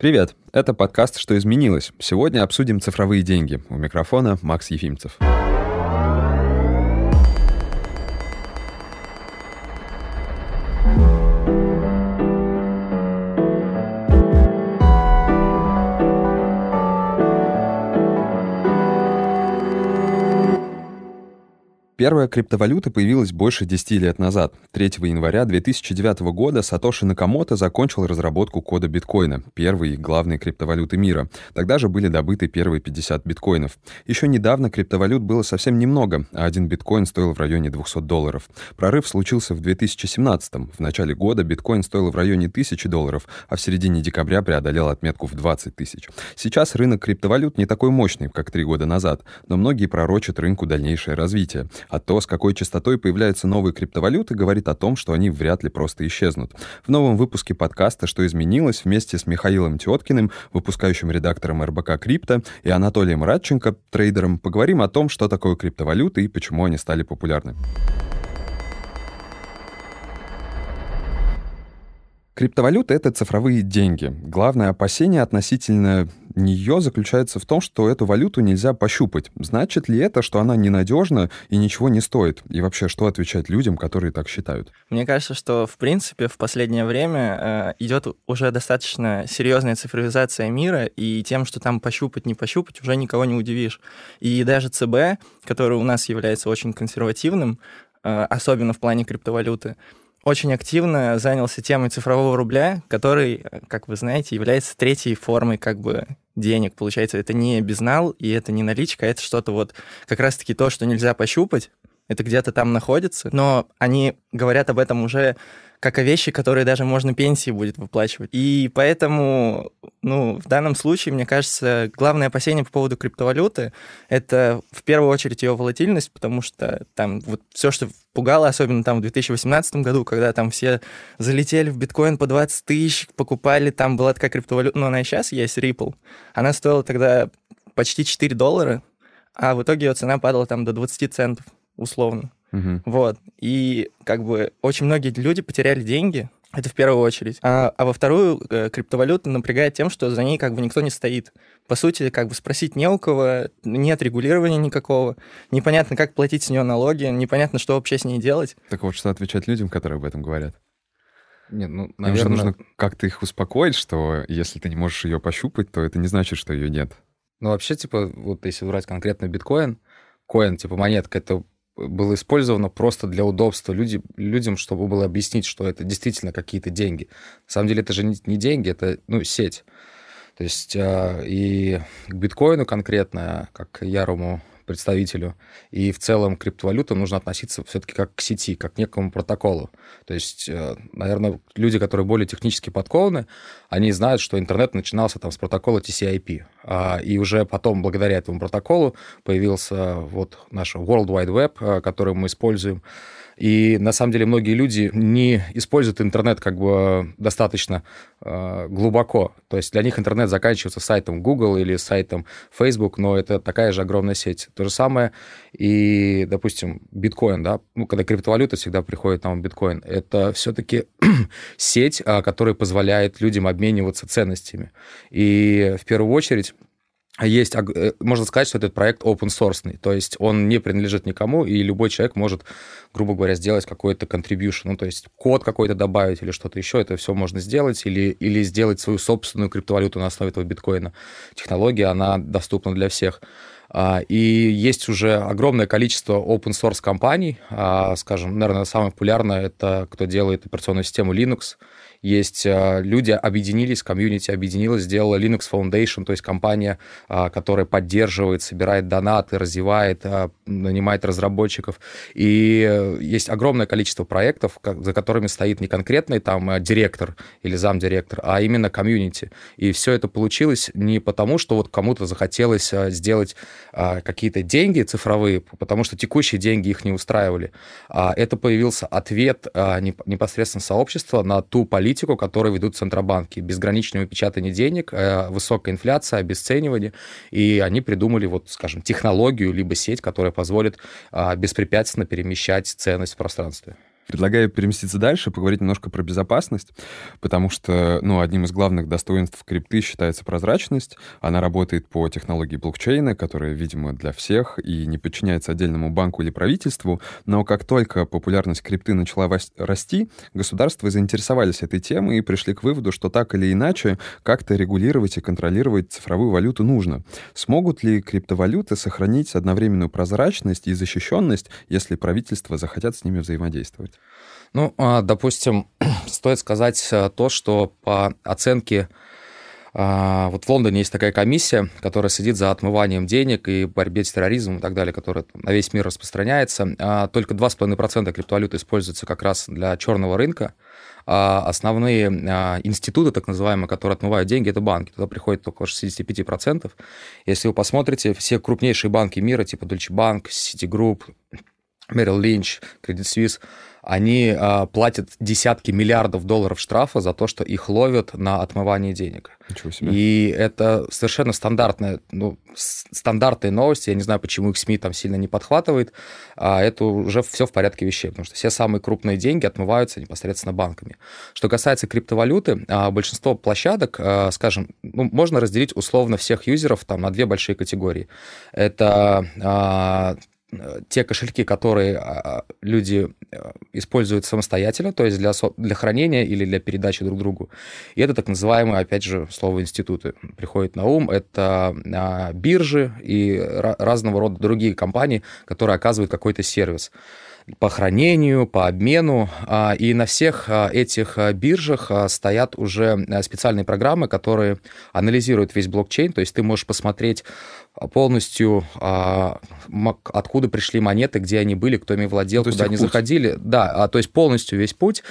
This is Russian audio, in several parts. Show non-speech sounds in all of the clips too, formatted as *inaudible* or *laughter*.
Привет, это подкаст «Что изменилось?». Сегодня обсудим цифровые деньги. У микрофона Макс Ефимцев. Первая криптовалюта появилась больше 10 лет назад. 3 января 2009 года Сатоши Накамото закончил разработку кода биткоина, первой и главной криптовалюты мира. Тогда же были добыты первые 50 биткоинов. Еще недавно криптовалют было совсем немного, а один биткоин стоил в районе 200 долларов. Прорыв случился в 2017 -м. В начале года биткоин стоил в районе 1000 долларов, а в середине декабря преодолел отметку в 20 тысяч. Сейчас рынок криптовалют не такой мощный, как три года назад, но многие пророчат рынку дальнейшее развитие. А то, с какой частотой появляются новые криптовалюты, говорит о том, что они вряд ли просто исчезнут. В новом выпуске подкаста «Что изменилось» вместе с Михаилом Теткиным, выпускающим редактором РБК Крипто, и Анатолием Радченко, трейдером, поговорим о том, что такое криптовалюты и почему они стали популярны. Криптовалюта — это цифровые деньги. Главное опасение относительно нее заключается в том, что эту валюту нельзя пощупать. Значит ли это, что она ненадежна и ничего не стоит? И вообще, что отвечать людям, которые так считают? Мне кажется, что, в принципе, в последнее время э, идет уже достаточно серьезная цифровизация мира, и тем, что там пощупать, не пощупать, уже никого не удивишь. И даже ЦБ, который у нас является очень консервативным, э, особенно в плане криптовалюты, очень активно занялся темой цифрового рубля, который, как вы знаете, является третьей формой как бы денег. Получается, это не безнал и это не наличка, это что-то вот как раз-таки то, что нельзя пощупать, это где-то там находится, но они говорят об этом уже как о вещи, которые даже можно пенсии будет выплачивать. И поэтому, ну, в данном случае, мне кажется, главное опасение по поводу криптовалюты — это в первую очередь ее волатильность, потому что там вот все, что пугало, особенно там в 2018 году, когда там все залетели в биткоин по 20 тысяч, покупали, там была такая криптовалюта, но она и сейчас есть, Ripple. Она стоила тогда почти 4 доллара, а в итоге ее цена падала там до 20 центов, условно. Угу. Вот. И как бы очень многие люди потеряли деньги, это в первую очередь. А, а во вторую, э, криптовалюта напрягает тем, что за ней как бы никто не стоит. По сути, как бы спросить не у кого, нет регулирования никакого, непонятно, как платить с нее налоги, непонятно, что вообще с ней делать. Так вот, что отвечать людям, которые об этом говорят? Нет, ну, наверное... Им же нужно как-то их успокоить, что если ты не можешь ее пощупать, то это не значит, что ее нет. Ну, вообще, типа, вот если брать конкретно биткоин, коин, типа монетка, это было использовано просто для удобства люди, людям, чтобы было объяснить, что это действительно какие-то деньги. На самом деле это же не, деньги, это ну, сеть. То есть э, и к биткоину конкретно, как Ярому представителю. И в целом к криптовалютам нужно относиться все-таки как к сети, как к некому протоколу. То есть, э, наверное, люди, которые более технически подкованы, они знают, что интернет начинался там с протокола TCP. А, и уже потом, благодаря этому протоколу, появился вот наш World Wide Web, э, который мы используем. И на самом деле многие люди не используют интернет как бы достаточно э, глубоко. То есть для них интернет заканчивается сайтом Google или сайтом Facebook, но это такая же огромная сеть. То же самое и, допустим, биткоин, да, ну, когда криптовалюта всегда приходит нам биткоин, это все-таки *clears throat* сеть, а, которая позволяет людям обмениваться ценностями. И в первую очередь есть, э, можно сказать, что этот проект open source, то есть он не принадлежит никому, и любой человек может, грубо говоря, сделать какой-то contribution, ну, то есть код какой-то добавить или что-то еще, это все можно сделать, или, или сделать свою собственную криптовалюту на основе этого биткоина. Технология, она доступна для всех. А, и есть уже огромное количество open source компаний, а, скажем, наверное, самое популярное это кто делает операционную систему Linux, есть а, люди объединились, комьюнити объединилась, сделала Linux Foundation, то есть компания, а, которая поддерживает, собирает донаты, развивает, а, нанимает разработчиков. И есть огромное количество проектов, за которыми стоит не конкретный там директор или замдиректор, а именно комьюнити. И все это получилось не потому, что вот кому-то захотелось сделать какие-то деньги цифровые, потому что текущие деньги их не устраивали. Это появился ответ непосредственно сообщества на ту политику, политику, которую ведут центробанки. Безграничное печатание денег, э, высокая инфляция, обесценивание. И они придумали, вот, скажем, технологию, либо сеть, которая позволит а, беспрепятственно перемещать ценность в пространстве. Предлагаю переместиться дальше, поговорить немножко про безопасность, потому что, ну, одним из главных достоинств крипты считается прозрачность. Она работает по технологии блокчейна, которая, видимо, для всех и не подчиняется отдельному банку или правительству. Но как только популярность крипты начала расти, государства заинтересовались этой темой и пришли к выводу, что так или иначе как-то регулировать и контролировать цифровую валюту нужно. Смогут ли криптовалюты сохранить одновременную прозрачность и защищенность, если правительства захотят с ними взаимодействовать? Ну, а, допустим, *clears throat* стоит сказать э, то, что по оценке а, вот в Лондоне есть такая комиссия, которая следит за отмыванием денег и борьбе с терроризмом и так далее, которая на весь мир распространяется. А, только 2,5% криптовалюты используются как раз для черного рынка. А основные институты, так называемые, которые отмывают деньги, это банки. Туда приходит около 65%. Если вы посмотрите, все крупнейшие банки мира, типа Deutsche Bank, Citigroup, Merrill Lynch, Credit Suisse, они э, платят десятки миллиардов долларов штрафа за то, что их ловят на отмывании денег. Ничего себе. И это совершенно стандартная, ну, стандартные новости. Я не знаю, почему их СМИ там сильно не подхватывает. А это уже все в порядке вещей, потому что все самые крупные деньги отмываются непосредственно банками. Что касается криптовалюты, а, большинство площадок, а, скажем, ну, можно разделить условно всех юзеров там на две большие категории. Это а, те кошельки, которые а, люди э, используют самостоятельно, то есть для, для хранения или для передачи друг другу. И это так называемые, опять же, слово институты приходит на ум. Это а, биржи и разного рода другие компании, которые оказывают какой-то сервис по хранению, по обмену. А, и на всех этих биржах стоят уже специальные программы, которые анализируют весь блокчейн. То есть ты можешь посмотреть полностью а, откуда пришли монеты, где они были, кто ими владел, ну, куда они путь. заходили. Да, а, то есть полностью весь путь.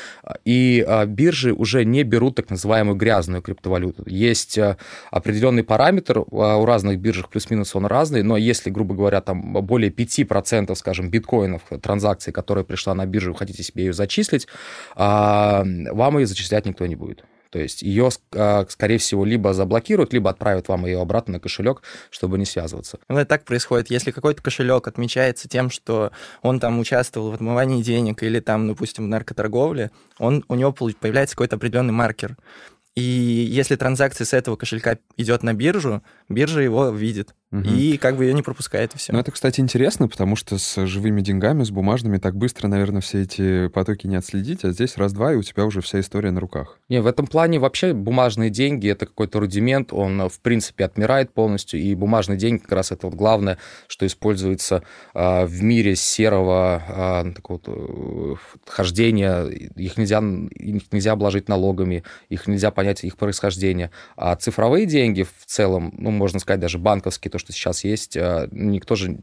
И а, биржи уже не берут так называемую грязную криптовалюту. Есть а, определенный параметр а, у разных биржах, плюс-минус он разный, но если, грубо говоря, там более 5%, скажем, биткоинов, транзакций, которая пришла на биржу, вы хотите себе ее зачислить, а, вам ее зачислять никто не будет. То есть ее, а, скорее всего, либо заблокируют, либо отправят вам ее обратно на кошелек, чтобы не связываться. Ну, это так происходит. Если какой-то кошелек отмечается тем, что он там участвовал в отмывании денег или там, допустим, в наркоторговле, он, у него появляется какой-то определенный маркер. И если транзакция с этого кошелька идет на биржу, биржа его видит. Угу. И как бы ее не пропускает, и все. Ну, это, кстати, интересно, потому что с живыми деньгами, с бумажными так быстро, наверное, все эти потоки не отследить, а здесь раз-два, и у тебя уже вся история на руках. Не, в этом плане вообще бумажные деньги — это какой-то рудимент, он, в принципе, отмирает полностью, и бумажные деньги как раз это вот главное, что используется а, в мире серого а, такого э, хождения, их нельзя, их нельзя обложить налогами, их нельзя понять их происхождение. А цифровые деньги в целом, ну, можно сказать, даже банковские, то, что сейчас есть, а, никто же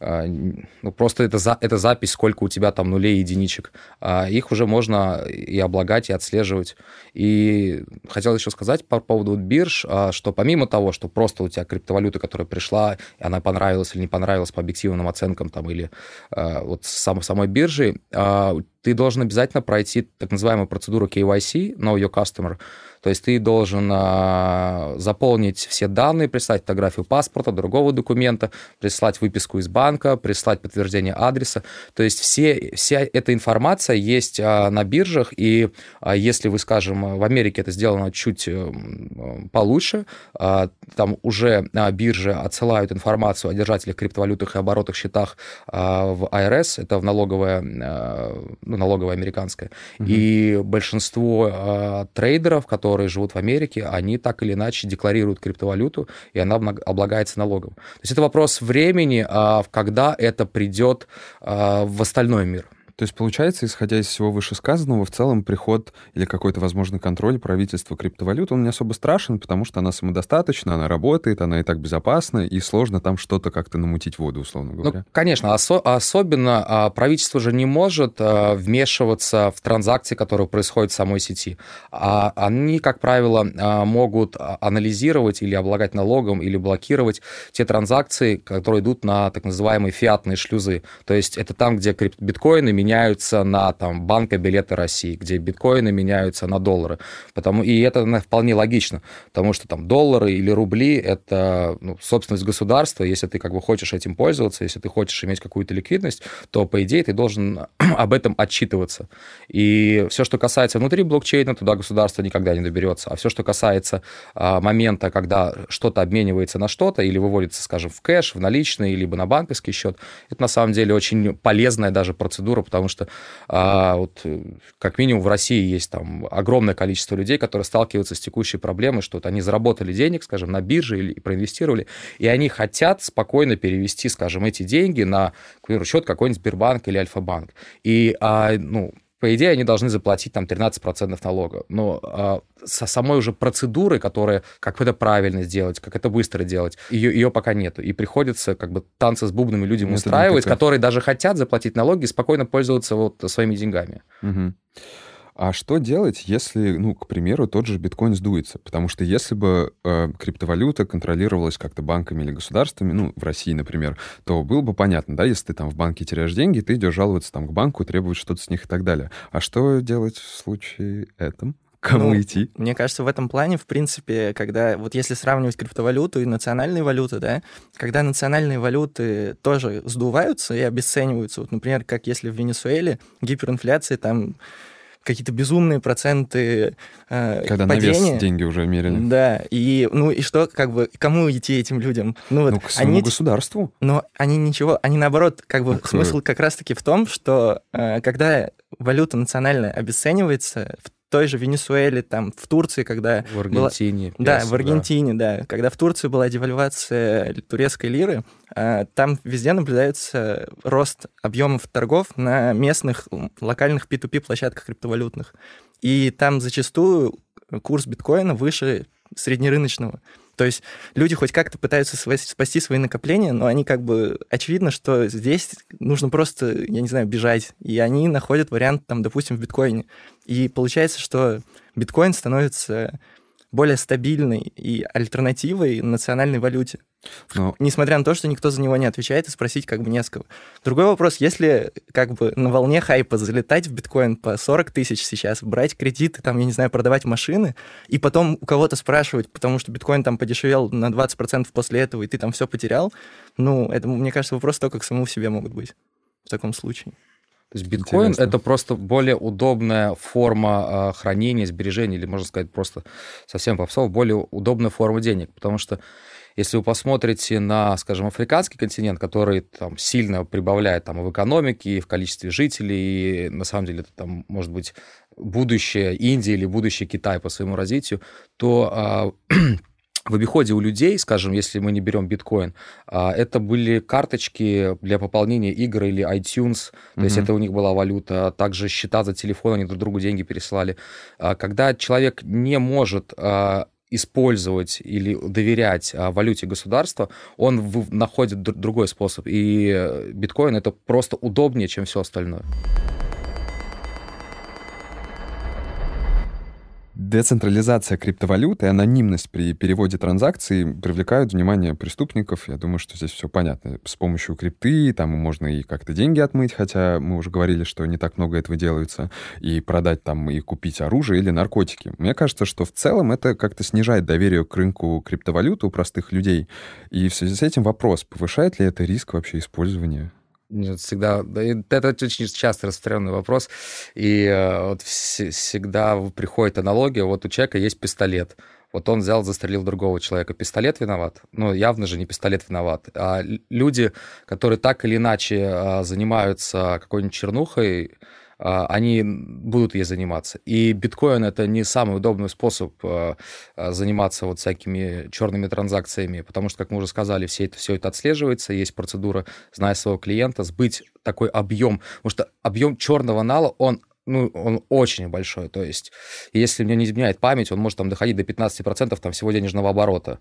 ну, просто это, за, это запись, сколько у тебя там нулей и единичек. А их уже можно и облагать, и отслеживать. И хотел еще сказать по поводу бирж, а, что помимо того, что просто у тебя криптовалюта, которая пришла, и она понравилась или не понравилась по объективным оценкам, там, или а, вот сам, самой биржи, ты должен обязательно пройти так называемую процедуру KYC, Know Your Customer, то есть ты должен а, заполнить все данные, прислать фотографию паспорта, другого документа, прислать выписку из банка, прислать подтверждение адреса. То есть все, вся эта информация есть а, на биржах, и а, если вы, скажем, в Америке это сделано чуть э, получше, а, там уже биржи отсылают информацию о держателях криптовалютах и оборотах счетах в IRS, это в налоговая, а, ну, налоговая американская. Угу. И большинство трейдеров, которые живут в Америке, они так или иначе декларируют криптовалюту, и она облагается налогом. То есть это вопрос времени, когда это придет а, в остальной мир. То есть, получается, исходя из всего вышесказанного, в целом приход или какой-то возможный контроль правительства криптовалют, он не особо страшен, потому что она самодостаточна, она работает, она и так безопасна, и сложно там что-то как-то намутить воду, условно ну, говоря. Ну, конечно, осо- особенно а, правительство же не может а, вмешиваться в транзакции, которые происходят в самой сети. А они, как правило, а, могут анализировать или облагать налогом, или блокировать те транзакции, которые идут на так называемые фиатные шлюзы. То есть это там, где биткоины меняются на там банка билеты России, где биткоины меняются на доллары. Потому, и это вполне логично, потому что там доллары или рубли – это ну, собственность государства. Если ты как бы хочешь этим пользоваться, если ты хочешь иметь какую-то ликвидность, то, по идее, ты должен *clears throat* об этом отчитываться. И все, что касается внутри блокчейна, туда государство никогда не доберется. А все, что касается а, момента, когда что-то обменивается на что-то или выводится, скажем, в кэш, в наличные, либо на банковский счет, это на самом деле очень полезная даже процедура, потому что а, вот, как минимум в России есть там огромное количество людей, которые сталкиваются с текущей проблемой, что вот они заработали денег, скажем, на бирже или проинвестировали, и они хотят спокойно перевести, скажем, эти деньги на, к примеру, счет какой-нибудь Сбербанк или Альфа-банк. И, а, ну, по идее, они должны заплатить там 13% налога. Но а, со самой уже процедуры, которая, как это правильно сделать, как это быстро делать, ее, ее пока нету. И приходится как бы танцы с бубнами людям это устраивать, которые даже хотят заплатить налоги и спокойно пользоваться вот своими деньгами. Угу. А что делать, если, ну, к примеру, тот же биткоин сдуется? Потому что если бы э, криптовалюта контролировалась как-то банками или государствами, ну, в России, например, то было бы понятно, да, если ты там в банке теряешь деньги, ты идешь жаловаться там к банку, требовать что-то с них и так далее. А что делать в случае этом? Кому ну, идти? Мне кажется, в этом плане, в принципе, когда вот если сравнивать криптовалюту и национальные валюты, да, когда национальные валюты тоже сдуваются и обесцениваются, вот, например, как если в Венесуэле гиперинфляция там какие-то безумные проценты э, Когда падения. на вес деньги уже мерили. Да, и ну и что, как бы, кому идти этим людям? Ну, вот, ну к своему они, государству. Но они ничего, они наоборот, как бы, ну, смысл как раз-таки в том, что э, когда валюта национальная обесценивается, в той же Венесуэле, там, в Турции, когда... В Аргентине. Была... Да, в Аргентине, да. да. Когда в Турции была девальвация турецкой лиры, а, там везде наблюдается рост объемов торгов на местных локальных P2P площадках криптовалютных. И там зачастую курс биткоина выше среднерыночного. То есть люди хоть как-то пытаются спасти свои накопления, но они как бы... Очевидно, что здесь нужно просто, я не знаю, бежать. И они находят вариант, там, допустим, в биткоине. И получается, что биткоин становится более стабильной и альтернативой национальной валюте. Но... Несмотря на то, что никто за него не отвечает, и спросить как бы не с кого. Другой вопрос, если как бы на волне хайпа залетать в биткоин по 40 тысяч сейчас, брать кредиты, там, я не знаю, продавать машины, и потом у кого-то спрашивать, потому что биткоин там подешевел на 20% после этого, и ты там все потерял, ну, это, мне кажется, вопрос только к самому себе могут быть в таком случае. То есть биткоин Интересно. это просто более удобная форма э, хранения, сбережения, или можно сказать просто совсем попсово, более удобная форма денег, потому что если вы посмотрите на, скажем, африканский континент, который там сильно прибавляет там и в экономике, и в количестве жителей, и на самом деле это там может быть будущее Индии или будущее Китая по своему развитию, то э, *clears throat* в обиходе у людей, скажем, если мы не берем биткоин, а, это были карточки для пополнения игр или iTunes, то mm-hmm. есть это у них была валюта, также счета за телефон, они друг другу деньги пересылали. А, когда человек не может а, использовать или доверять валюте государства, он находит другой способ. И э, биткоин это просто удобнее, чем все остальное. Децентрализация криптовалюты и анонимность при переводе транзакций привлекают внимание преступников. Я думаю, что здесь все понятно. С помощью крипты там можно и как-то деньги отмыть, хотя мы уже говорили, что не так много этого делается, и продать там, и купить оружие или наркотики. Мне кажется, что в целом это как-то снижает доверие к рынку криптовалюты у простых людей. И в связи с этим вопрос, повышает ли это риск вообще использования? Всегда... Это очень часто распространенный вопрос. И э, вот всегда приходит аналогия. Вот у человека есть пистолет. Вот он взял, застрелил другого человека. Пистолет виноват? Ну, явно же не пистолет виноват. А люди, которые так или иначе а, занимаются какой-нибудь чернухой, они будут ей заниматься. И биткоин это не самый удобный способ а, а, заниматься вот всякими черными транзакциями, потому что, как мы уже сказали, все это, все это отслеживается, есть процедура, зная своего клиента, сбыть такой объем, потому что объем черного нала, он ну, он очень большой. То есть, если мне не изменяет память, он может там доходить до 15% там, всего денежного оборота.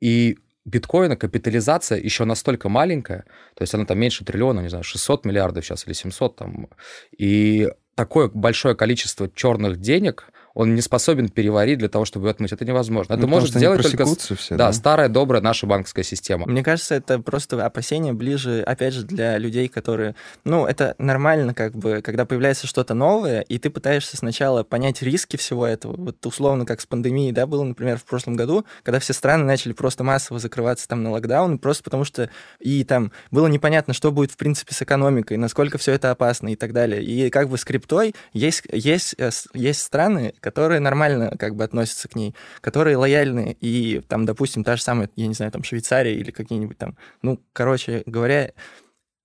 И биткоина капитализация еще настолько маленькая, то есть она там меньше триллиона, не знаю, 600 миллиардов сейчас или 700 там, и такое большое количество черных денег, он не способен переварить для того, чтобы отмыть. Это невозможно. Это ну, может сделать только все, да, да, старая добрая наша банковская система. Мне кажется, это просто опасение ближе, опять же, для людей, которые... Ну, это нормально, как бы, когда появляется что-то новое, и ты пытаешься сначала понять риски всего этого. Вот условно, как с пандемией, да, было, например, в прошлом году, когда все страны начали просто массово закрываться там на локдаун, просто потому что и там было непонятно, что будет, в принципе, с экономикой, насколько все это опасно и так далее. И как бы с криптой есть, есть, э, есть страны, которые нормально как бы относятся к ней, которые лояльны, и там, допустим, та же самая, я не знаю, там Швейцария или какие-нибудь там, ну, короче говоря,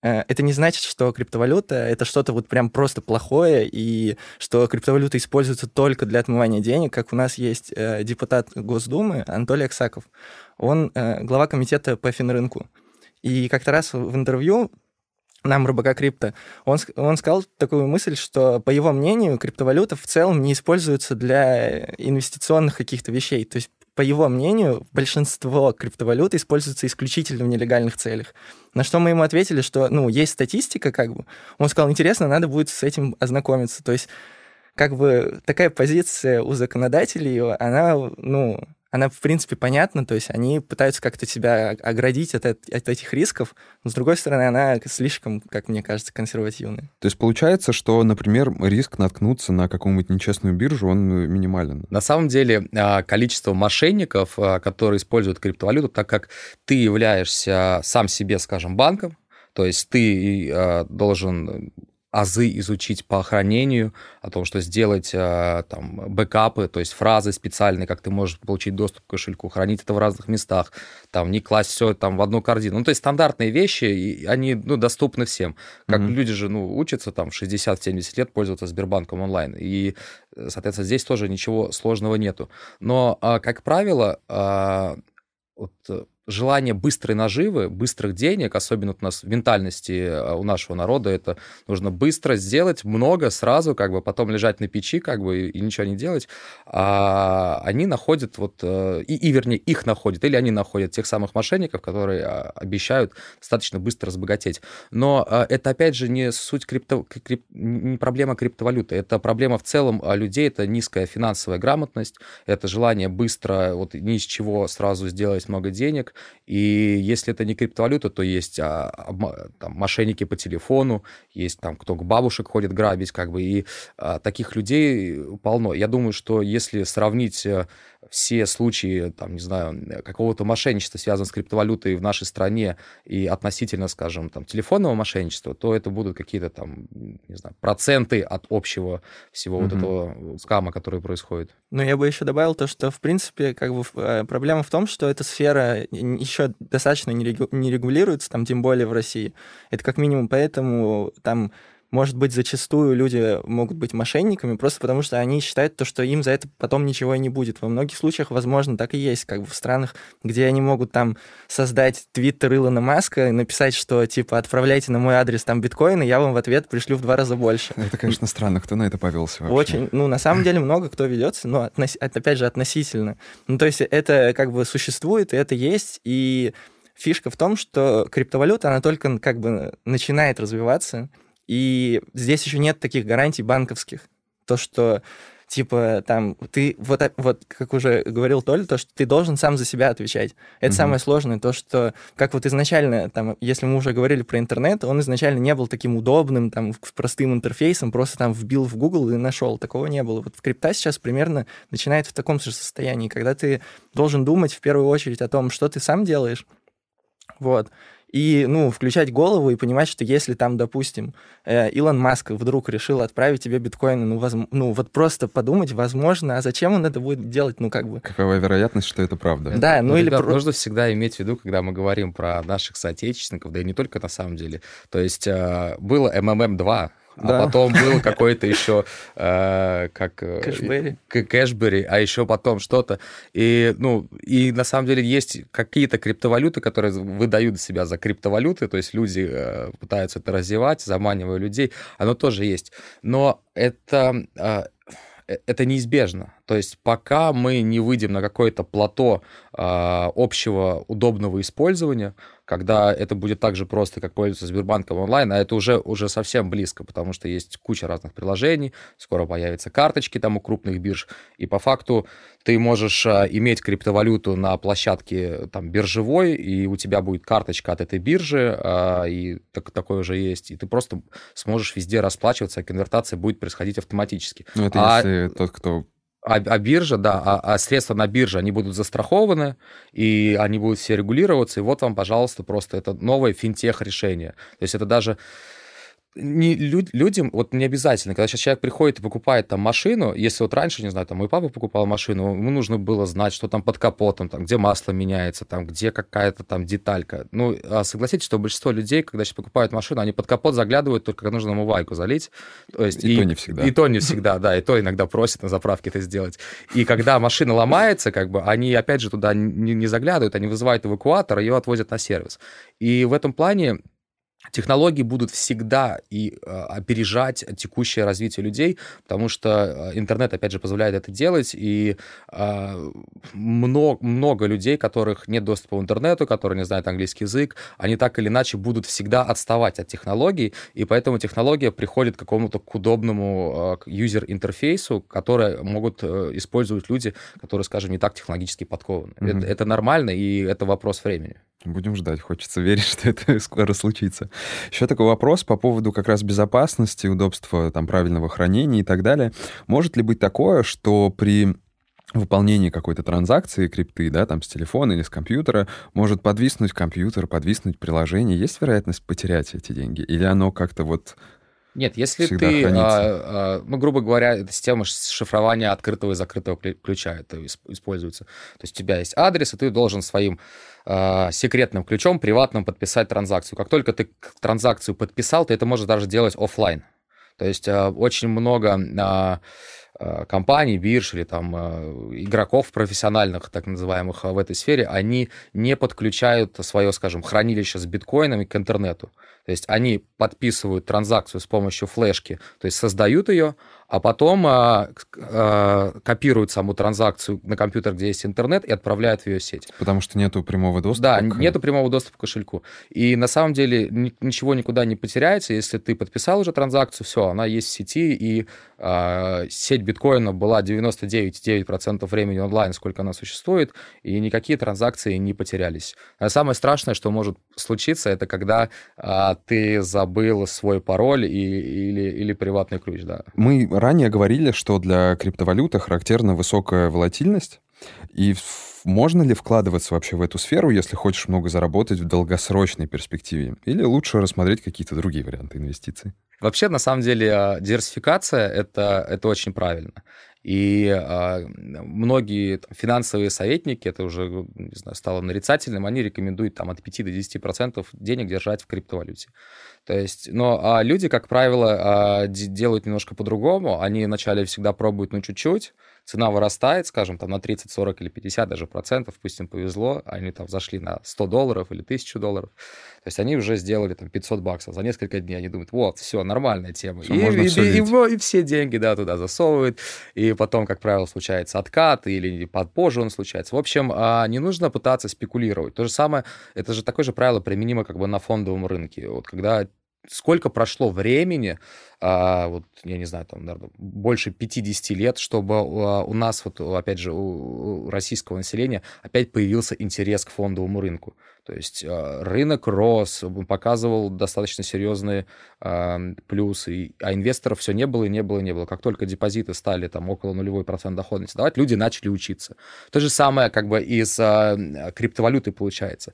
э, это не значит, что криптовалюта — это что-то вот прям просто плохое, и что криптовалюта используется только для отмывания денег, как у нас есть э, депутат Госдумы Анатолий Аксаков. Он э, глава комитета по финрынку. И как-то раз в интервью нам РБК Крипто, он, он сказал такую мысль, что, по его мнению, криптовалюта в целом не используется для инвестиционных каких-то вещей. То есть, по его мнению, большинство криптовалют используется исключительно в нелегальных целях. На что мы ему ответили, что, ну, есть статистика, как бы. Он сказал, интересно, надо будет с этим ознакомиться. То есть, как бы такая позиция у законодателей, она, ну, она, в принципе, понятна, то есть они пытаются как-то себя оградить от, от этих рисков, но, с другой стороны, она слишком, как мне кажется, консервативная. То есть получается, что, например, риск наткнуться на какую-нибудь нечестную биржу, он минимален? На самом деле, а, количество мошенников, а, которые используют криптовалюту, так как ты являешься сам себе, скажем, банком, то есть ты а, должен азы изучить по хранению, о том, что сделать э, там бэкапы, то есть фразы специальные, как ты можешь получить доступ к кошельку, хранить это в разных местах, там не класть все там в одну корзину. Ну, то есть стандартные вещи, они ну, доступны всем. Как mm-hmm. люди же ну, учатся там в 60-70 лет пользоваться Сбербанком онлайн. И, соответственно, здесь тоже ничего сложного нету. Но, а, как правило, а, вот желание быстрой наживы, быстрых денег, особенно у нас в ментальности э, у нашего народа, это нужно быстро сделать много сразу, как бы потом лежать на печи, как бы и ничего не делать. А они находят вот э, и, и вернее их находят или они находят тех самых мошенников, которые а, обещают достаточно быстро разбогатеть. Но э, это опять же не суть крипто, крип, не проблема криптовалюты, это проблема в целом людей, это низкая финансовая грамотность, это желание быстро вот ни с чего сразу сделать много денег, и если это не криптовалюта, то есть а, там, мошенники по телефону, есть там кто к бабушек ходит грабить, как бы, и а, таких людей полно. Я думаю, что если сравнить э, все случаи, там, не знаю, какого-то мошенничества, связанного с криптовалютой в нашей стране и относительно, скажем, там, телефонного мошенничества, то это будут какие-то там, не знаю, проценты от общего всего mm-hmm. вот этого скама, который происходит. Но я бы еще добавил то, что, в принципе, как бы э, проблема в том, что эта сфера еще достаточно не регулируется, там, тем более в России. Это как минимум поэтому там может быть, зачастую люди могут быть мошенниками, просто потому что они считают то, что им за это потом ничего и не будет. Во многих случаях, возможно, так и есть, как бы в странах, где они могут там создать твиттер Илона Маска и написать, что, типа, отправляйте на мой адрес там биткоины, я вам в ответ пришлю в два раза больше. Это, конечно, странно, кто на это повелся вообще. Очень, ну, на самом деле много кто ведется, но, относ... опять же, относительно. Ну, то есть это как бы существует, и это есть, и фишка в том, что криптовалюта, она только как бы начинает развиваться, и здесь еще нет таких гарантий банковских. То, что типа там ты вот вот как уже говорил Толя, то что ты должен сам за себя отвечать. Это mm-hmm. самое сложное, то что как вот изначально там, если мы уже говорили про интернет, он изначально не был таким удобным там простым интерфейсом, просто там вбил в Google и нашел, такого не было. Вот крипта сейчас примерно начинает в таком же состоянии, когда ты должен думать в первую очередь о том, что ты сам делаешь, вот и, ну, включать голову и понимать, что если там, допустим, э, Илон Маск вдруг решил отправить тебе биткоины, ну, воз... ну, вот просто подумать, возможно, а зачем он это будет делать, ну, как бы... Какова вероятность, что это правда? Да, ну, ну или... Ребят, нужно всегда иметь в виду, когда мы говорим про наших соотечественников, да и не только на самом деле. То есть э, было МММ-2, а да. потом был *laughs* какой-то еще э, как э, Кэшбери. Кэшбери, а еще потом что-то. И, ну, и на самом деле есть какие-то криптовалюты, которые выдают себя за криптовалюты, то есть люди э, пытаются это развивать, заманивая людей, оно тоже есть. Но это, э, это неизбежно. То есть пока мы не выйдем на какое-то плато э, общего удобного использования, когда это будет так же просто, как пользоваться Сбербанком онлайн, а это уже, уже совсем близко, потому что есть куча разных приложений, скоро появятся карточки там у крупных бирж, и по факту ты можешь а, иметь криптовалюту на площадке там биржевой, и у тебя будет карточка от этой биржи, а, и так, такое уже есть, и ты просто сможешь везде расплачиваться, а конвертация будет происходить автоматически. Ну, это а... если тот, кто а, а биржа, да, а, а средства на бирже, они будут застрахованы, и они будут все регулироваться, и вот вам, пожалуйста, просто это новое финтех-решение. То есть это даже не, люд, людям вот не обязательно, когда сейчас человек приходит и покупает там машину, если вот раньше, не знаю, там мой папа покупал машину, ему нужно было знать, что там под капотом, там, где масло меняется, там, где какая-то там деталька. Ну, а согласитесь, что большинство людей, когда сейчас покупают машину, они под капот заглядывают только когда нужно омывайку залить. То есть, и, и то не всегда. И то не всегда, да, и то иногда просят на заправке это сделать. И когда машина ломается, как бы, они опять же туда не, не заглядывают, они вызывают эвакуатор, ее отвозят на сервис. И в этом плане Технологии будут всегда и э, опережать текущее развитие людей, потому что э, интернет, опять же, позволяет это делать, и э, много, много людей, которых нет доступа в интернету, которые не знают английский язык, они так или иначе будут всегда отставать от технологий, и поэтому технология приходит к какому-то к удобному э, юзер-интерфейсу, который могут использовать люди, которые, скажем, не так технологически подкованы. Mm-hmm. Это, это нормально, и это вопрос времени. Будем ждать. Хочется верить, *laughs* что это скоро случится. Еще такой вопрос по поводу как раз безопасности, удобства там правильного хранения и так далее. Может ли быть такое, что при выполнении какой-то транзакции крипты, да, там с телефона или с компьютера, может подвиснуть компьютер, подвиснуть приложение. Есть вероятность потерять эти деньги? Или оно как-то вот нет, если ты, а, а, ну, грубо говоря, это система шифрования открытого и закрытого ключа это используется. То есть у тебя есть адрес, и ты должен своим а, секретным ключом приватным подписать транзакцию. Как только ты транзакцию подписал, ты это можешь даже делать офлайн. То есть а, очень много а, компаний, бирж или там э, игроков профессиональных, так называемых, э, в этой сфере, они не подключают свое, скажем, хранилище с биткоинами к интернету. То есть они подписывают транзакцию с помощью флешки, то есть создают ее, а потом а, а, копируют саму транзакцию на компьютер, где есть интернет, и отправляют в ее сеть. Потому что нету прямого доступа? Да, к... нету прямого доступа к кошельку. И на самом деле ничего никуда не потеряется, если ты подписал уже транзакцию, все, она есть в сети, и а, сеть биткоина была 99,9% времени онлайн, сколько она существует, и никакие транзакции не потерялись. А самое страшное, что может случиться, это когда а, ты забыл свой пароль и, или, или приватный ключ, да. Мы ранее говорили, что для криптовалюты характерна высокая волатильность, и можно ли вкладываться вообще в эту сферу, если хочешь много заработать в долгосрочной перспективе? Или лучше рассмотреть какие-то другие варианты инвестиций? Вообще, на самом деле, а, диверсификация это, это очень правильно. И э, многие там, финансовые советники, это уже не знаю, стало нарицательным, они рекомендуют там, от 5 до 10% денег держать в криптовалюте. То есть, но а люди, как правило, а, делают немножко по-другому. Они вначале всегда пробуют, ну, чуть-чуть, цена вырастает, скажем, там на 30, 40 или 50 даже процентов, пусть им повезло, они там зашли на 100 долларов или 1000 долларов. То есть они уже сделали там 500 баксов. За несколько дней они думают, вот, все, нормальная тема. Все, и, и, все и, и, и все деньги, да, туда засовывают. И потом, как правило, случается откат или позже он случается. В общем, а, не нужно пытаться спекулировать. То же самое, это же такое же правило применимо как бы на фондовом рынке. Вот когда сколько прошло времени, а, вот, я не знаю, там, наверное, больше 50 лет, чтобы а, у нас, вот, опять же, у российского населения опять появился интерес к фондовому рынку. То есть а, рынок рос, показывал достаточно серьезные плюсы, а инвесторов все не было и не было и не было. Как только депозиты стали там около нулевой процент доходности давать, люди начали учиться. То же самое как бы и с криптовалютой получается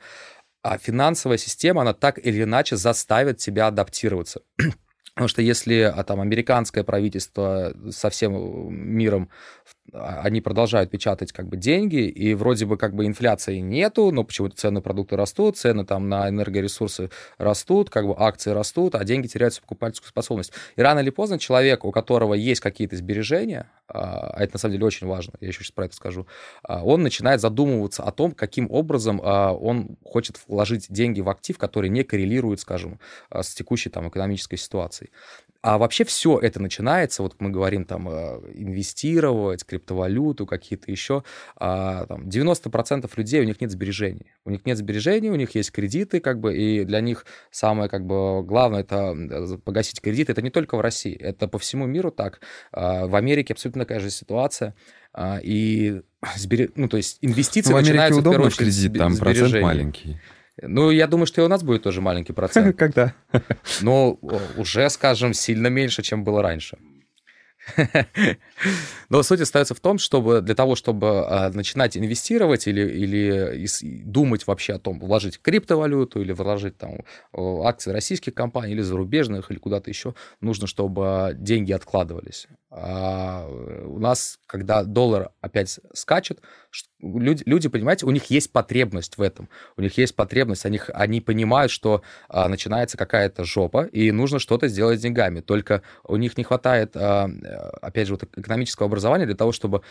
а финансовая система, она так или иначе заставит тебя адаптироваться. *clears throat* Потому что если а, там американское правительство со всем миром а, они продолжают печатать как бы деньги, и вроде бы как бы инфляции нету, но почему-то цены продукты растут, цены там на энергоресурсы растут, как бы акции растут, а деньги теряют свою покупательскую способность. И рано или поздно человек, у которого есть какие-то сбережения, а, а это на самом деле очень важно, я еще сейчас про это скажу, а, он начинает задумываться о том, каким образом он хочет вложить деньги в актив, который не коррелирует, скажем, с текущей там экономической ситуацией. А вообще все это начинается, вот мы говорим там э, инвестировать, криптовалюту, какие-то еще, а, там, 90% людей, у них нет сбережений. У них нет сбережений, у них есть кредиты, как бы, и для них самое, как бы, главное это погасить кредиты. Это не только в России, это по всему миру так. А, в Америке абсолютно такая же ситуация. А, и сбере... ну, то есть инвестиции ну, в Америке начинаются удобно в первую очередь кредит, там процент маленький. Ну, я думаю, что и у нас будет тоже маленький процент. *laughs* Когда? Ну, уже, скажем, сильно меньше, чем было раньше. *laughs* Но суть остается в том, чтобы для того, чтобы а, начинать инвестировать или, или думать вообще о том, вложить в криптовалюту или вложить там акции российских компаний или зарубежных или куда-то еще, нужно, чтобы деньги откладывались. А у нас, когда доллар опять скачет, люди, люди, понимаете, у них есть потребность в этом. У них есть потребность, они, они понимают, что а, начинается какая-то жопа, и нужно что-то сделать с деньгами. Только у них не хватает, а, опять же, вот экономического образования для того, чтобы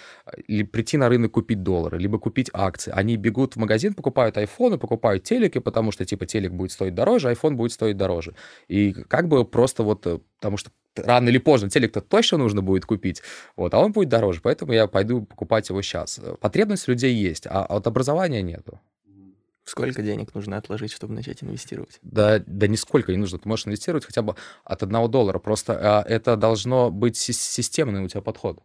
или прийти на рынок купить доллары, либо купить акции. Они бегут в магазин, покупают айфоны, покупают телеки, потому что, типа, телек будет стоить дороже, айфон будет стоить дороже. И как бы просто вот, э, потому что рано или поздно телек-то точно нужно будет купить, вот, а он будет дороже, поэтому я пойду покупать его сейчас. Потребность у людей есть, а от образования нету. Сколько денег нужно отложить, чтобы начать инвестировать? Да, да нисколько не нужно. Ты можешь инвестировать хотя бы от одного доллара. Просто а, это должно быть системный у тебя подход.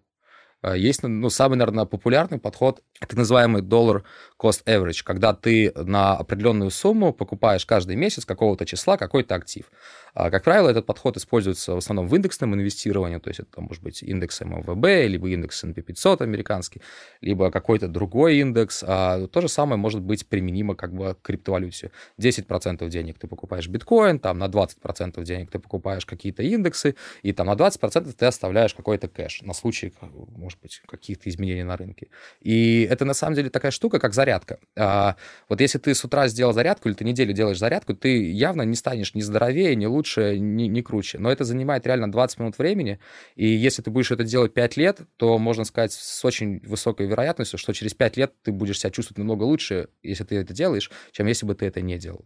А, есть, ну, самый, наверное, популярный подход, так называемый доллар cost average, когда ты на определенную сумму покупаешь каждый месяц какого-то числа какой-то актив. А, как правило, этот подход используется в основном в индексном инвестировании, то есть это может быть индекс МВБ, либо индекс S&P 500 американский, либо какой-то другой индекс. А то же самое может быть применимо как бы к криптовалюте. 10% денег ты покупаешь биткоин, там на 20% денег ты покупаешь какие-то индексы, и там на 20% ты оставляешь какой-то кэш на случай, может быть, каких-то изменений на рынке. И это на самом деле такая штука, как зарядка. А, вот если ты с утра сделал зарядку, или ты неделю делаешь зарядку, ты явно не станешь ни здоровее, ни лучше, лучше, не, не круче. Но это занимает реально 20 минут времени, и если ты будешь это делать 5 лет, то можно сказать с очень высокой вероятностью, что через 5 лет ты будешь себя чувствовать намного лучше, если ты это делаешь, чем если бы ты это не делал.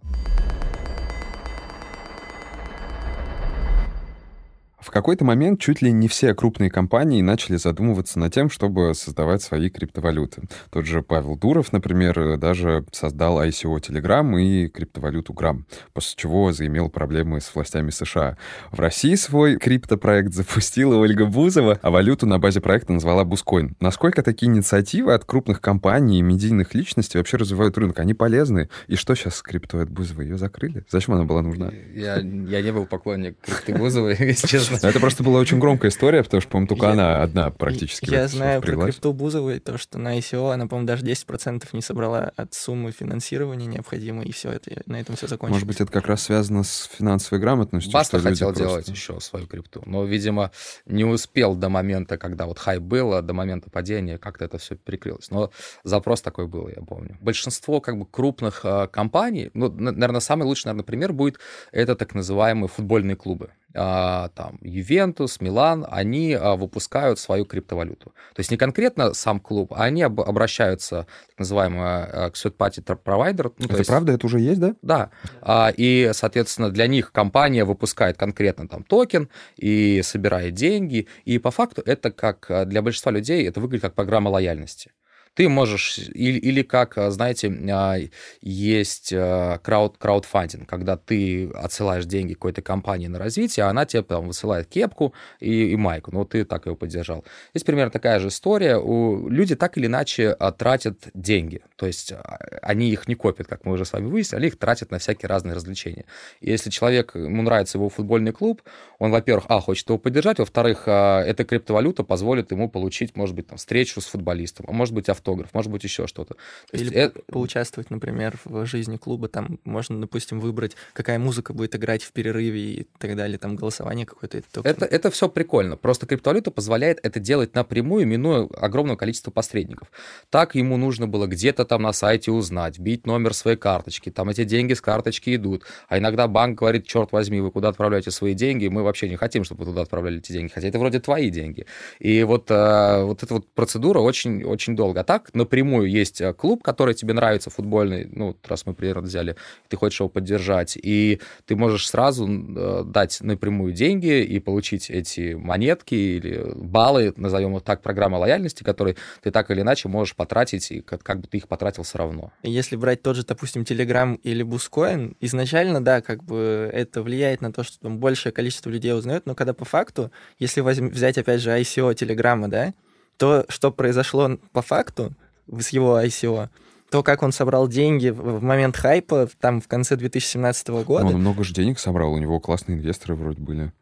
В какой-то момент чуть ли не все крупные компании начали задумываться над тем, чтобы создавать свои криптовалюты. Тот же Павел Дуров, например, даже создал ICO Telegram и криптовалюту Gram, после чего заимел проблемы с властями США. В России свой криптопроект запустила Ольга Бузова, а валюту на базе проекта назвала Бускоин. Насколько такие инициативы от крупных компаний и медийных личностей вообще развивают рынок? Они полезны? И что сейчас с криптой от Бузовой? Ее закрыли? Зачем она была нужна? Я, я не был поклонник крипты Бузовой, *laughs* если честно. Это просто была очень громкая история, потому что, по-моему, только я, она одна практически. Я знаю про крипту Бузовой, то, что на ICO она, по-моему, даже 10% не собрала от суммы финансирования необходимой, и все, это, на этом все закончилось. Может быть, это как раз связано с финансовой грамотностью? Баста хотел просто... делать еще свою крипту, но, видимо, не успел до момента, когда вот хайп было, до момента падения, как-то это все перекрылось. Но запрос такой был, я помню. Большинство как бы крупных э, компаний, ну, наверное, самый лучший, наверное, пример будет это так называемые футбольные клубы. А, там, Ювентус, Милан, они а, выпускают свою криптовалюту. То есть не конкретно сам клуб, а они обращаются, так называемый, к third-party provider. Ну, это есть, правда? Это уже есть, да? Да. А, и, соответственно, для них компания выпускает конкретно там токен и собирает деньги. И по факту это как для большинства людей это выглядит как программа лояльности. Ты можешь, или, или как, а, знаете, а, есть а, крауд, краудфандинг, когда ты отсылаешь деньги какой-то компании на развитие, а она тебе там высылает кепку и, и майку. Ну, ты так его поддержал. Здесь примерно такая же история. У, люди так или иначе тратят деньги. То есть они их не копят, как мы уже с вами выяснили, их тратят на всякие разные развлечения. И если человек, ему нравится его футбольный клуб, он, во-первых, а, хочет его поддержать, во-вторых, эта криптовалюта позволит ему получить, может быть, там, встречу с футболистом, а может быть, автограф, может быть, еще что-то. Или это... поучаствовать, например, в жизни клуба, там можно, допустим, выбрать, какая музыка будет играть в перерыве и так далее, там голосование какое-то. Это, это все прикольно. Просто криптовалюта позволяет это делать напрямую, минуя огромное количество посредников. Так ему нужно было где-то там на сайте узнать, бить номер своей карточки, там эти деньги с карточки идут. А иногда банк говорит, черт возьми, вы куда отправляете свои деньги, мы вообще не хотим, чтобы вы туда отправляли эти деньги, хотя это вроде твои деньги. И вот, э, вот эта вот процедура очень, очень долго. Так напрямую есть э, клуб, который тебе нравится, футбольный, ну, раз мы пример взяли, ты хочешь его поддержать, и ты можешь сразу э, дать напрямую деньги и получить эти монетки или баллы, назовем вот так, программа лояльности, которые ты так или иначе можешь потратить, и как, как бы ты их потратил все равно. Если брать тот же, допустим, Telegram или Бускоин, изначально, да, как бы это влияет на то, что там большее количество людей узнают, но когда по факту, если возьм, взять, опять же, ICO Телеграма, да, то, что произошло по факту с его ICO, то, как он собрал деньги в момент хайпа, там, в конце 2017 года. Он много же денег собрал, у него классные инвесторы вроде были.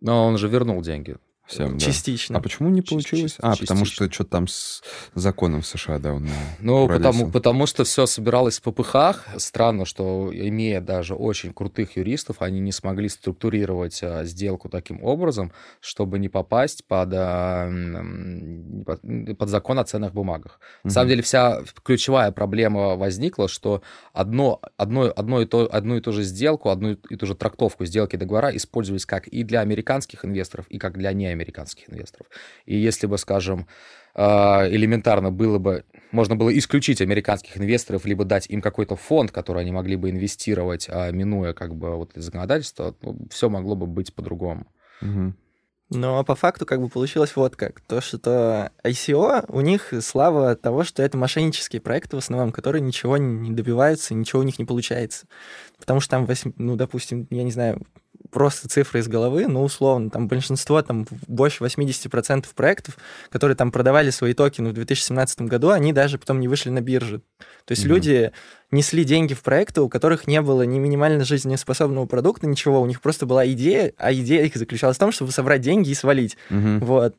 Но он же вернул деньги. Всем, да. Частично. А почему не получилось? А, потому что что-то там с законом в США, да, он Ну, потому, потому что все собиралось в ППХ. Странно, что, имея даже очень крутых юристов, они не смогли структурировать а, сделку таким образом, чтобы не попасть под, а, под, под закон о ценных бумагах. Mm-hmm. На самом деле, вся ключевая проблема возникла, что одно, одно, одно и то, одну и ту же сделку, одну и ту же трактовку сделки договора использовались как и для американских инвесторов, и как для неамериканских американских инвесторов. И если бы, скажем, а, элементарно было бы, можно было исключить американских инвесторов, либо дать им какой-то фонд, который они могли бы инвестировать, а, минуя как бы вот это законодательство, ну, все могло бы быть по-другому. Угу. Но по факту как бы получилось вот как. То, что ICO, у них слава того, что это мошеннические проекты в основном, которые ничего не добиваются, ничего у них не получается. Потому что там, ну, допустим, я не знаю, просто цифры из головы, но условно, там большинство, там больше 80% проектов, которые там продавали свои токены в 2017 году, они даже потом не вышли на бирже. То есть mm-hmm. люди несли деньги в проекты, у которых не было ни минимально жизнеспособного продукта, ничего, у них просто была идея, а идея их заключалась в том, чтобы собрать деньги и свалить. Mm-hmm. Вот.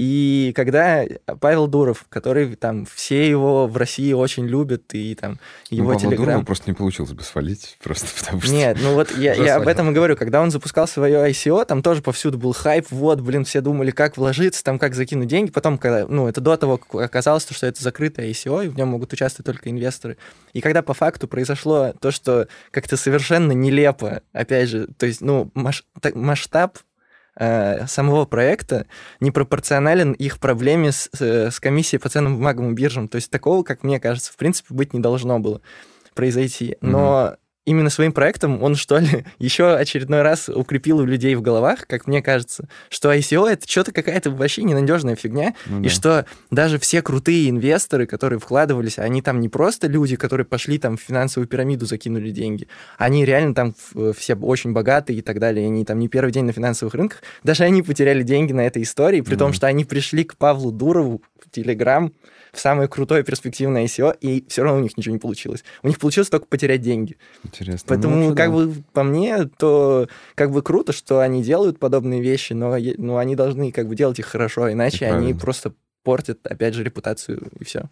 И когда Павел Дуров, который там все его в России очень любят, и там ну, его ну, телеграм... Дурова просто не получилось бы свалить, просто потому что... Нет, ну вот я, я об этом и говорю. Когда он запускал свое ICO, там тоже повсюду был хайп, вот, блин, все думали, как вложиться, там, как закинуть деньги. Потом, когда, ну, это до того, как оказалось, что это закрытое ICO, и в нем могут участвовать только инвесторы. И когда по факту произошло то, что как-то совершенно нелепо, опять же, то есть, ну, масштаб Э, самого проекта непропорционален их проблеме с, с комиссией по ценным бумагам и биржам. То есть такого, как мне кажется, в принципе, быть не должно было произойти. Но именно своим проектом он, что ли, *laughs* еще очередной раз укрепил у людей в головах, как мне кажется, что ICO — это что-то какая-то вообще ненадежная фигня, ну, и да. что даже все крутые инвесторы, которые вкладывались, они там не просто люди, которые пошли там в финансовую пирамиду, закинули деньги, они реально там все очень богатые и так далее, они там не первый день на финансовых рынках, даже они потеряли деньги на этой истории, при mm том, что они пришли к Павлу Дурову в Телеграм, в самое крутое перспективное ICO, и все равно у них ничего не получилось. У них получилось только потерять деньги. Интересно. Поэтому, ну, как да. бы, по мне, то как бы круто, что они делают подобные вещи, но, но они должны как бы делать их хорошо, иначе они просто портят, опять же, репутацию, и все.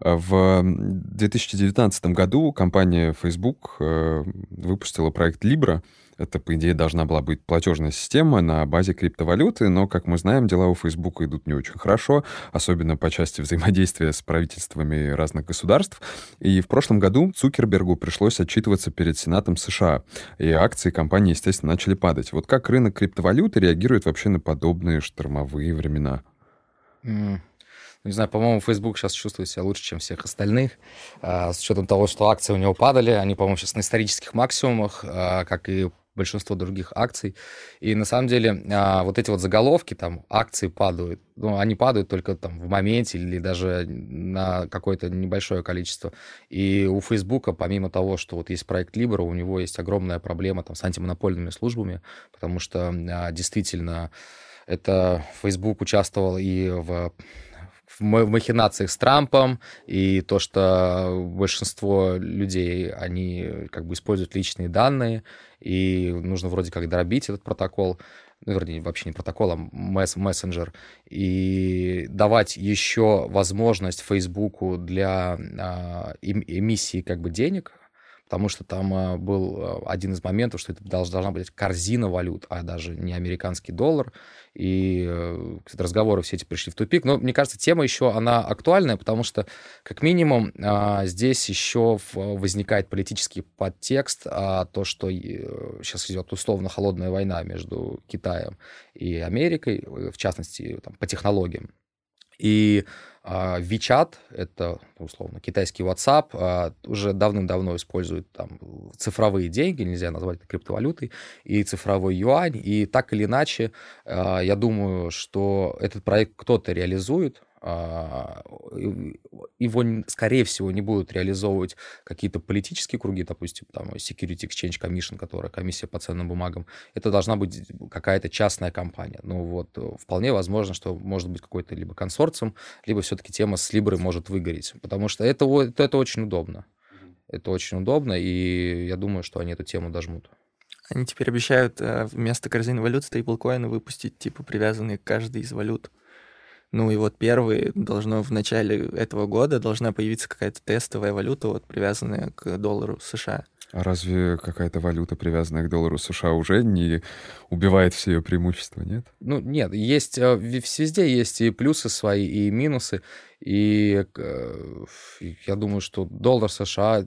В 2019 году компания Facebook э, выпустила проект Libra, это, по идее, должна была быть платежная система на базе криптовалюты, но, как мы знаем, дела у Facebook идут не очень хорошо, особенно по части взаимодействия с правительствами разных государств. И в прошлом году Цукербергу пришлось отчитываться перед Сенатом США, и акции компании, естественно, начали падать. Вот как рынок криптовалюты реагирует вообще на подобные штормовые времена? Mm не знаю, по-моему, Facebook сейчас чувствует себя лучше, чем всех остальных, а, с учетом того, что акции у него падали, они, по-моему, сейчас на исторических максимумах, а, как и большинство других акций. И на самом деле а, вот эти вот заголовки, там, акции падают, ну, они падают только там в моменте или даже на какое-то небольшое количество. И у Фейсбука, помимо того, что вот есть проект Libra, у него есть огромная проблема там с антимонопольными службами, потому что а, действительно это Facebook участвовал и в в махинациях с Трампом, и то, что большинство людей, они как бы используют личные данные, и нужно вроде как дробить этот протокол, ну, вернее, вообще не протокол, а месс мессенджер, и давать еще возможность Фейсбуку для а, эмиссии как бы денег, потому что там э, был э, один из моментов, что это должна быть корзина валют, а даже не американский доллар, и э, разговоры все эти пришли в тупик. Но мне кажется, тема еще, она актуальная, потому что, как минимум, а, здесь еще возникает политический подтекст, а то, что сейчас идет условно холодная война между Китаем и Америкой, в частности, там, по технологиям. И WeChat, это, условно, китайский WhatsApp, а, уже давным-давно использует там цифровые деньги, нельзя назвать это криптовалютой, и цифровой юань, и так или иначе, а, я думаю, что этот проект кто-то реализует, а, его, скорее всего, не будут реализовывать какие-то политические круги, допустим, там Security Exchange Commission, которая комиссия по ценным бумагам. Это должна быть какая-то частная компания. Ну вот, э, вполне возможно, что может быть какой-то либо консорциум, либо все-таки тема с Либрой может выгореть, потому что это, это, это очень удобно. Это очень удобно, и я думаю, что они эту тему дожмут. Они теперь обещают э, вместо корзины валют стейблкоины выпустить, типа, привязанные к каждой из валют. Ну и вот первый должно в начале этого года должна появиться какая-то тестовая валюта, вот привязанная к доллару США. А разве какая-то валюта, привязанная к доллару США, уже не убивает все ее преимущества, нет? Ну, нет, есть, э, везде есть и плюсы свои, и минусы. И э, я думаю, что доллар США,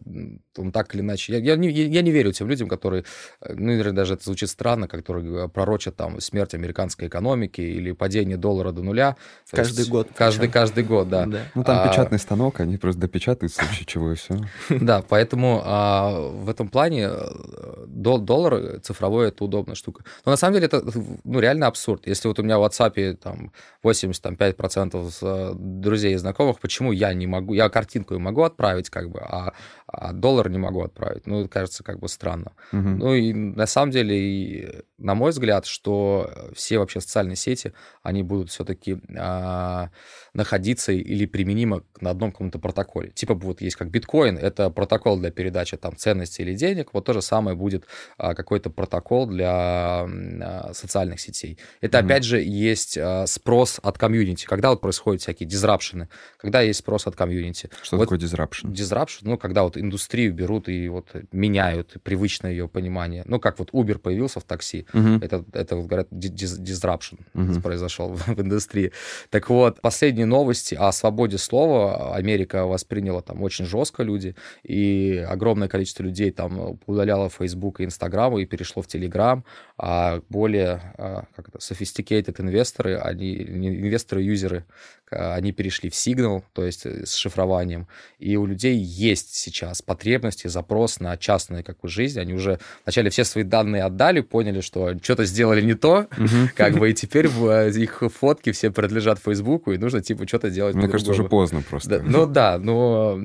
он так или иначе... Я, я, не, я не верю тем людям, которые, э, ну, наверное, даже это звучит странно, которые пророчат там смерть американской экономики или падение доллара до нуля. Каждый есть, год. Каждый, каждый год, да. да. Ну, там а, печатный станок, они просто допечатают в случае чего и все. *laughs* Да, поэтому а, в этом плане э, доллар цифровой — это удобная штука. Но на самом деле это, ну, реально абсурд. Если вот у меня в WhatsApp там 85% друзей знакомых, почему я не могу, я картинку могу отправить, как бы, а, а доллар не могу отправить. Ну, кажется как бы странно. Угу. Ну и на самом деле, на мой взгляд, что все вообще социальные сети, они будут все-таки а, находиться или применимы на одном каком-то протоколе. Типа вот есть как биткоин, это протокол для передачи там ценностей или денег, вот то же самое будет а, какой-то протокол для а, социальных сетей. Это угу. опять же есть а, спрос от комьюнити, когда вот происходят всякие дизрапшены, когда есть спрос от комьюнити. Что вот такое disruption? Disruption, ну, когда вот индустрию берут и вот меняют привычное ее понимание. Ну, как вот Uber появился в такси, uh-huh. это, это вот говорят, disruption uh-huh. произошел *laughs* в индустрии. Так вот, последние новости о свободе слова Америка восприняла там очень жестко люди, и огромное количество людей там удаляло Facebook и Instagram и перешло в Telegram, а более а, как это, sophisticated инвесторы, они, инвесторы-юзеры, они перешли в Signal, то есть э, с шифрованием, и у людей есть сейчас потребности, запрос на частную какую жизнь, они уже вначале все свои данные отдали, поняли, что что-то сделали не то, *laughs* как бы, и теперь э, их фотки все принадлежат Фейсбуку, и нужно, типа, что-то делать Мне кажется, уже поздно просто. Ну да, но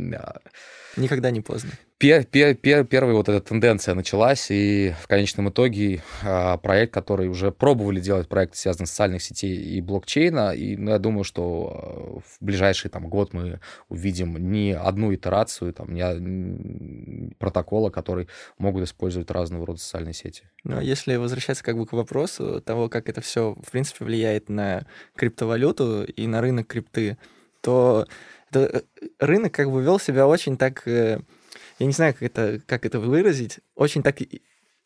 Никогда не поздно. Пер, пер, пер, первая вот эта тенденция началась, и в конечном итоге а, проект, который уже пробовали делать, проект, связанный с социальных сетей и блокчейна, и ну, я думаю, что а, в ближайший там, год мы увидим не одну итерацию, там, не протокола, который могут использовать разного рода социальные сети. Ну, а если возвращаться как бы к вопросу того, как это все, в принципе, влияет на криптовалюту и на рынок крипты, то это, э, рынок как бы вел себя очень так, э, я не знаю, как это, как это выразить, очень так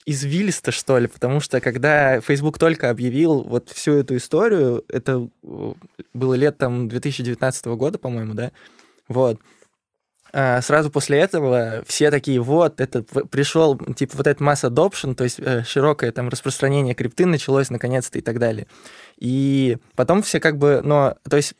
извилисто, что ли, потому что когда Facebook только объявил вот всю эту историю, это э, было летом 2019 года, по-моему, да, вот, а сразу после этого все такие, вот, это пришел, типа, вот этот масс adoption, то есть широкое там распространение крипты началось наконец-то и так далее. И потом все как бы, но, то есть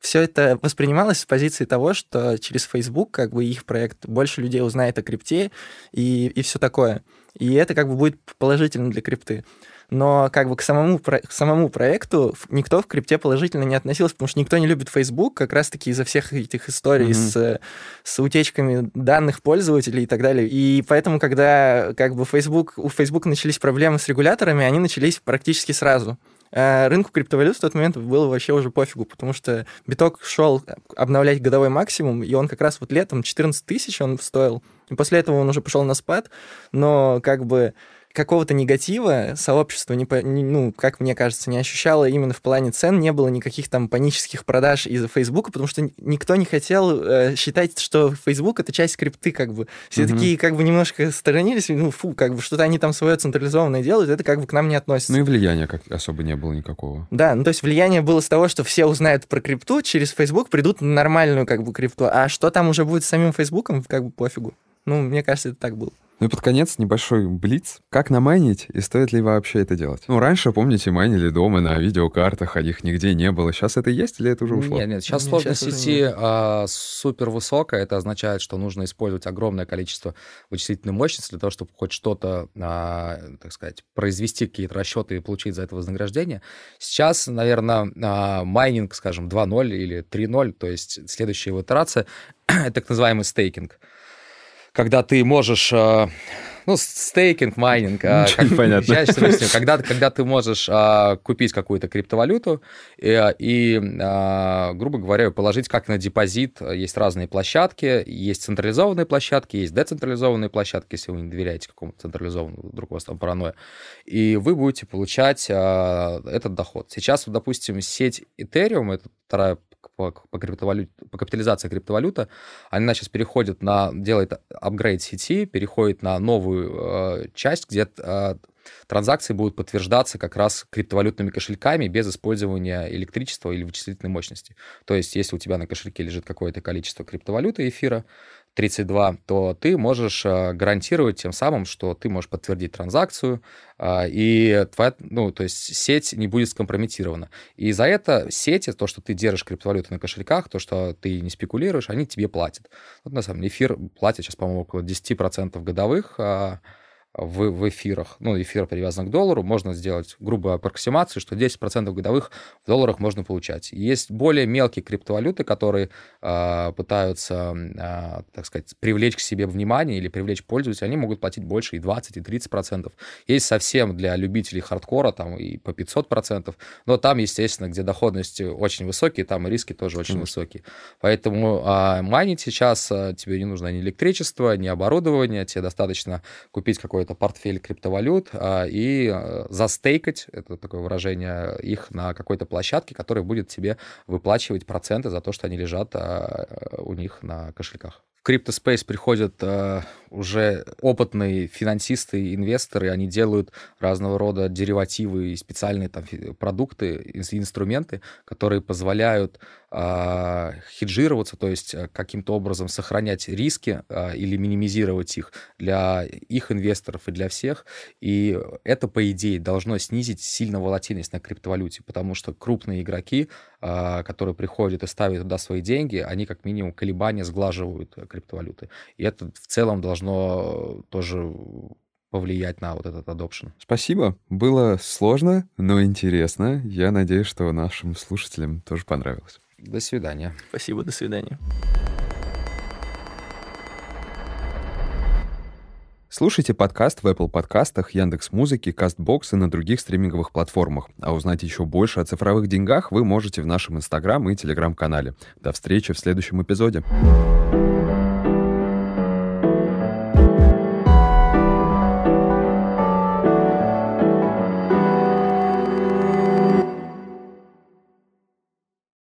все это воспринималось с позиции того, что через Facebook, как бы их проект, больше людей узнает о крипте и, и все такое. И это как бы будет положительно для крипты. Но как бы к самому, к самому проекту никто в крипте положительно не относился, потому что никто не любит Facebook как раз-таки из-за всех этих историй mm-hmm. с, с утечками данных пользователей и так далее. И поэтому, когда как бы Facebook, у Facebook начались проблемы с регуляторами, они начались практически сразу. А рынку криптовалют в тот момент было вообще уже пофигу, потому что биток шел обновлять годовой максимум, и он как раз вот летом 14 тысяч он стоил. И после этого он уже пошел на спад, но как бы какого-то негатива сообщество, не, не, ну, как мне кажется, не ощущало именно в плане цен, не было никаких там панических продаж из-за Фейсбука, потому что никто не хотел э, считать, что Фейсбук — это часть крипты, как бы. Все mm-hmm. такие как бы немножко сторонились, ну, фу, как бы что-то они там свое централизованное делают, это как бы к нам не относится. Ну и влияния как особо не было никакого. Да, ну то есть влияние было с того, что все узнают про крипту, через Facebook придут на нормальную как бы крипту, а что там уже будет с самим Фейсбуком, как бы пофигу. Ну, мне кажется, это так было. Ну и под конец небольшой блиц. Как намайнить и стоит ли вообще это делать? Ну, раньше, помните, майнили дома на видеокартах, а их нигде не было. Сейчас это есть или это уже ушло? Нет, нет, сейчас сложность сейчас сети а, супер высокая. Это означает, что нужно использовать огромное количество вычислительной мощности для того, чтобы хоть что-то, а, так сказать, произвести какие-то расчеты и получить за это вознаграждение. Сейчас, наверное, а, майнинг, скажем, 2.0 или 3.0, то есть следующая его итерация, это так называемый стейкинг когда ты можешь э, ну, стейкинг, майнинг. А, как, понятно. Я объясню. Когда, когда ты можешь а, купить какую-то криптовалюту и, и а, грубо говоря, положить как на депозит. Есть разные площадки, есть централизованные площадки, есть децентрализованные площадки, если вы не доверяете какому-то централизованному, вдруг у вас там паранойя. И вы будете получать а, этот доход. Сейчас, допустим, сеть Ethereum, это вторая по, по, криптовалюте, по капитализации криптовалюта, она сейчас переходит на, делает апгрейд сети, переходит на новую э, часть, где э, транзакции будут подтверждаться как раз криптовалютными кошельками без использования электричества или вычислительной мощности. То есть, если у тебя на кошельке лежит какое-то количество криптовалюты эфира, 32, то ты можешь э, гарантировать тем самым, что ты можешь подтвердить транзакцию, а, и твоя, ну, то есть сеть не будет скомпрометирована. И за это сети, то, что ты держишь криптовалюту на кошельках, то, что ты не спекулируешь, они тебе платят. Вот на самом деле эфир платит сейчас, по-моему, около 10% годовых, а, в, в эфирах, ну, эфир привязан к доллару, можно сделать грубую аппроксимацию, что 10% годовых в долларах можно получать. Есть более мелкие криптовалюты, которые э, пытаются, э, так сказать, привлечь к себе внимание или привлечь пользователей, они могут платить больше и 20, и 30%. Есть совсем для любителей хардкора, там и по 500%, но там, естественно, где доходности очень высокие, там и риски тоже очень mm. высокие. Поэтому э, майнить сейчас э, тебе не нужно ни электричество, ни оборудование, тебе достаточно купить какой какой-то портфель криптовалют а, и э, застейкать, это такое выражение, их на какой-то площадке, которая будет тебе выплачивать проценты за то, что они лежат а, у них на кошельках. В CryptoSpace приходят э, уже опытные финансисты, инвесторы, они делают разного рода деривативы и специальные там продукты, инструменты, которые позволяют э, хеджироваться, то есть э, каким-то образом сохранять риски э, или минимизировать их для их инвесторов и для всех. И это, по идее, должно снизить сильно волатильность на криптовалюте, потому что крупные игроки, э, которые приходят и ставят туда свои деньги, они как минимум колебания сглаживают криптовалюты. И это в целом должно тоже повлиять на вот этот adoption. Спасибо. Было сложно, но интересно. Я надеюсь, что нашим слушателям тоже понравилось. До свидания. Спасибо, до свидания. Слушайте подкаст в Apple подкастах, Яндекс Музыки, Кастбокс и на других стриминговых платформах. А узнать еще больше о цифровых деньгах вы можете в нашем Инстаграм и Телеграм-канале. До встречи в следующем эпизоде.